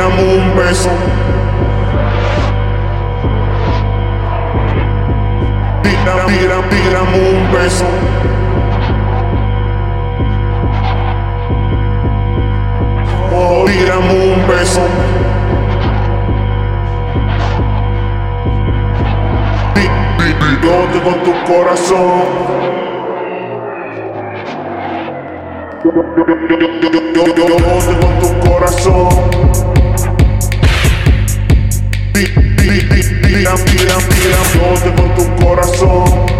damos un beso. Tira, tira, tiramos un beso. Oh, tiramos un beso. Yo con tu corazón. Yo, yo, yo, yo, Mira, mira, mira, mira, yo tengo tu corazón.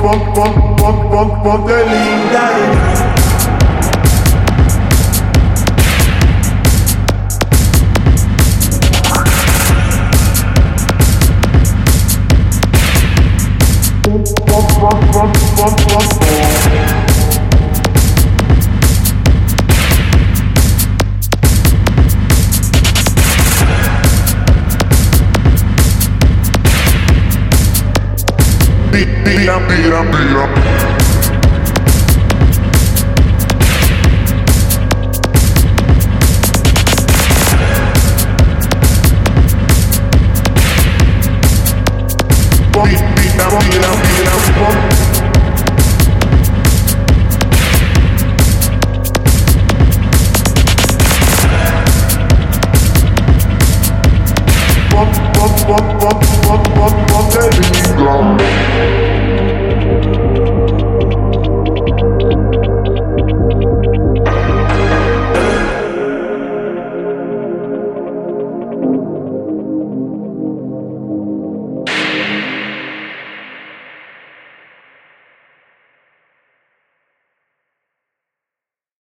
Pon, pon, pon, pon, que linda. Pon, pon, pon, pon, pon, pon. Di, tira, tira, tira. Pon, di, tira, tira, tira, pon. Pon, pon, pon, pon, pon, pon, pon, que linda. Thank you.